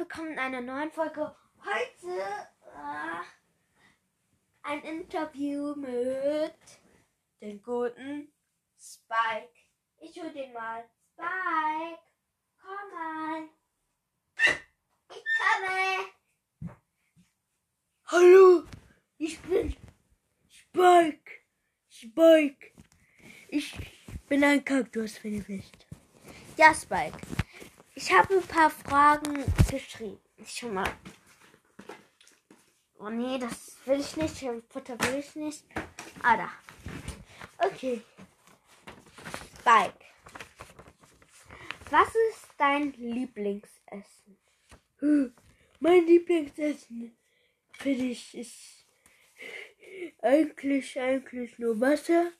willkommen in einer neuen Folge. Heute äh, ein Interview mit dem guten Spike. Ich hol den mal. Spike, komm mal. Ich komme. Hallo, ich bin Spike. Spike. Ich bin ein Kaktus, wenn ihr wisst. Ja, Spike. Ich habe ein paar Fragen geschrieben. Schon mal. Oh nee, das will ich nicht. Futter will ich nicht. Ah, da. Okay. Spike. Was ist dein Lieblingsessen? Mein Lieblingsessen finde ich ist eigentlich eigentlich nur Wasser.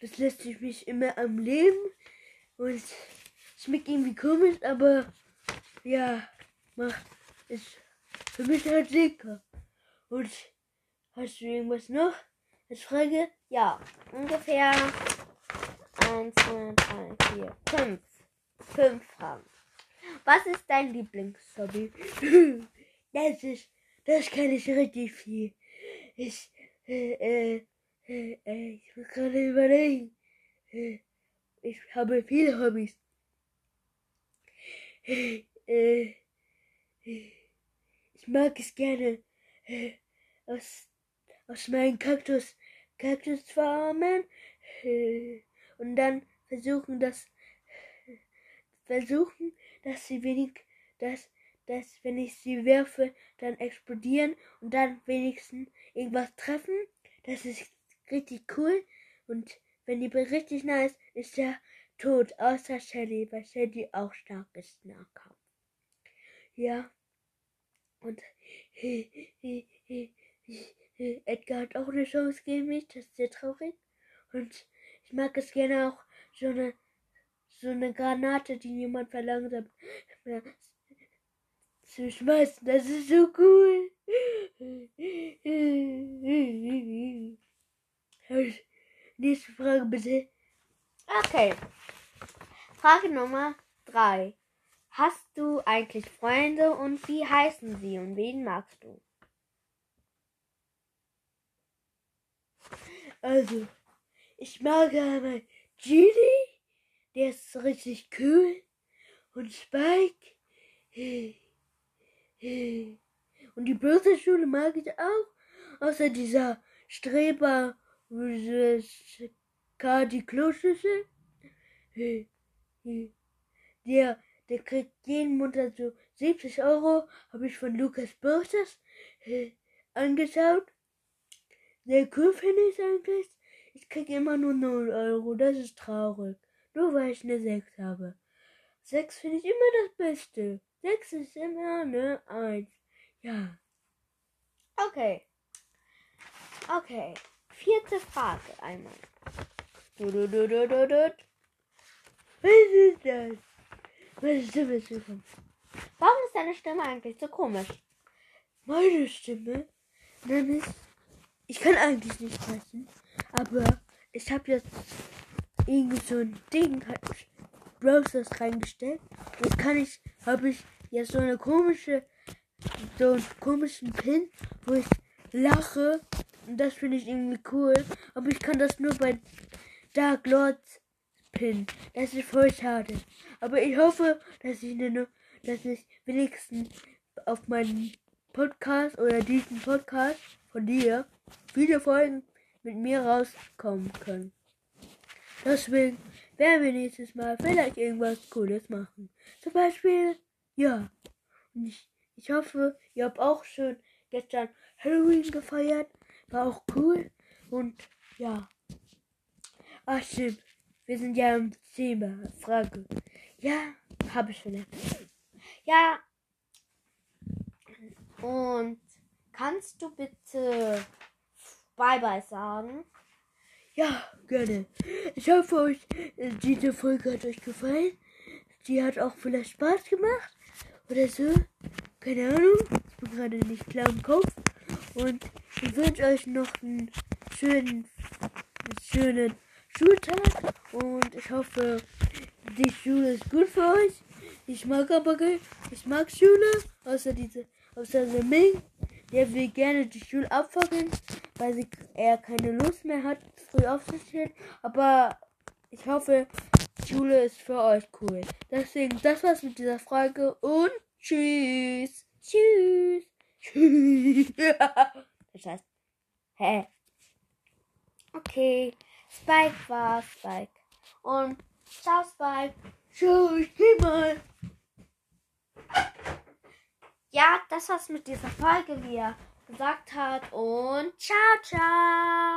Das lässt sich mich immer am Leben und schmeckt irgendwie komisch, aber ja, macht ist für mich halt lecker. Und hast du irgendwas noch als Frage? Ja, ungefähr 1, 2, 3, 4, 5. 5 Fragen. Was ist dein Lieblingshobby? Das ist, das kann ich richtig viel. Ich, äh, äh, äh, äh, ich muss gerade überlegen. Äh, ich habe viele Hobbys. Äh, äh, ich mag es gerne, äh, aus, aus meinen Kaktus, Kaktusfarmen, äh, und dann versuchen, das, versuchen, dass sie wenig, dass, dass, wenn ich sie werfe, dann explodieren und dann wenigstens irgendwas treffen. Das ist richtig cool. Und wenn die richtig nah ist, ist er tot. Außer Shelly, weil Shelly auch stark ist Nahkampf. Ja. Und Edgar hat auch eine Chance gegen mich. Das ist sehr traurig. Und ich mag es gerne auch so eine so eine Granate, die jemand verlangsamt, ja, zu schmeißen. Das ist so cool. Nächste Frage bitte. Okay. Frage Nummer 3. Hast du eigentlich Freunde und wie heißen sie und wen magst du? Also, ich mag einmal Genie, der ist richtig cool. Und Spike. Und die böse Schule mag ich auch. Außer dieser Streber, Kadi Kloschüssel. Der, der kriegt jeden Monat so 70 Euro. Habe ich von Lukas Börses angeschaut. Sehr cool finde ich eigentlich. Ich krieg immer nur 0 Euro. Das ist traurig. Nur weil ich eine 6 habe. 6 finde ich immer das Beste. 6 ist immer eine 1. Ja. Okay. Okay. Vierte Frage einmal. Du, du, du, du, du, du. Was ist das? Meine Stimme ist gekommen. Warum ist deine Stimme eigentlich so komisch? Meine Stimme? Nämlich, ich kann eigentlich nicht sprechen, aber ich habe jetzt irgendwie so ein Ding, halt, Browsers reingestellt. Jetzt kann ich, habe ich jetzt so eine komische, so einen komischen Pin, wo ich lache. Und das finde ich irgendwie cool. Aber ich kann das nur bei Dark Lords Pin. Das ist voll schade. Aber ich hoffe, dass ich, eine, dass ich wenigstens auf meinen Podcast oder diesen Podcast von dir viele Folgen mit mir rauskommen können. Deswegen werden wir nächstes Mal vielleicht irgendwas Cooles machen. Zum Beispiel, ja. Und ich, ich hoffe, ihr habt auch schön gestern Halloween gefeiert. War auch cool. Und ja. Ach stimmt. Wir sind ja im Thema. Frage. Ja, habe ich erzählt. Ja. Und kannst du bitte Bye-bye sagen? Ja, gerne. Ich hoffe, euch äh, diese Folge hat euch gefallen. Die hat auch vielleicht Spaß gemacht. Oder so. Keine Ahnung. Ich bin gerade nicht klar im Kopf. Und ich wünsche euch noch einen schönen, schönen Schultag. Und ich hoffe, die Schule ist gut für euch. Ich mag aber ich mag Schule, außer diese, außer der Ming. Der will gerne die Schule abfackeln, weil sie, er keine Lust mehr hat, früh aufzustehen. Aber ich hoffe, Schule ist für euch cool. Deswegen, das war's mit dieser Frage und tschüss. Tschüss. Tschüss. Das heißt, hä? Okay. Spike war Spike. Und ciao, Spike. Schau, ich geh mal. Ja, das war's mit dieser Folge, wie er gesagt hat. Und ciao, ciao.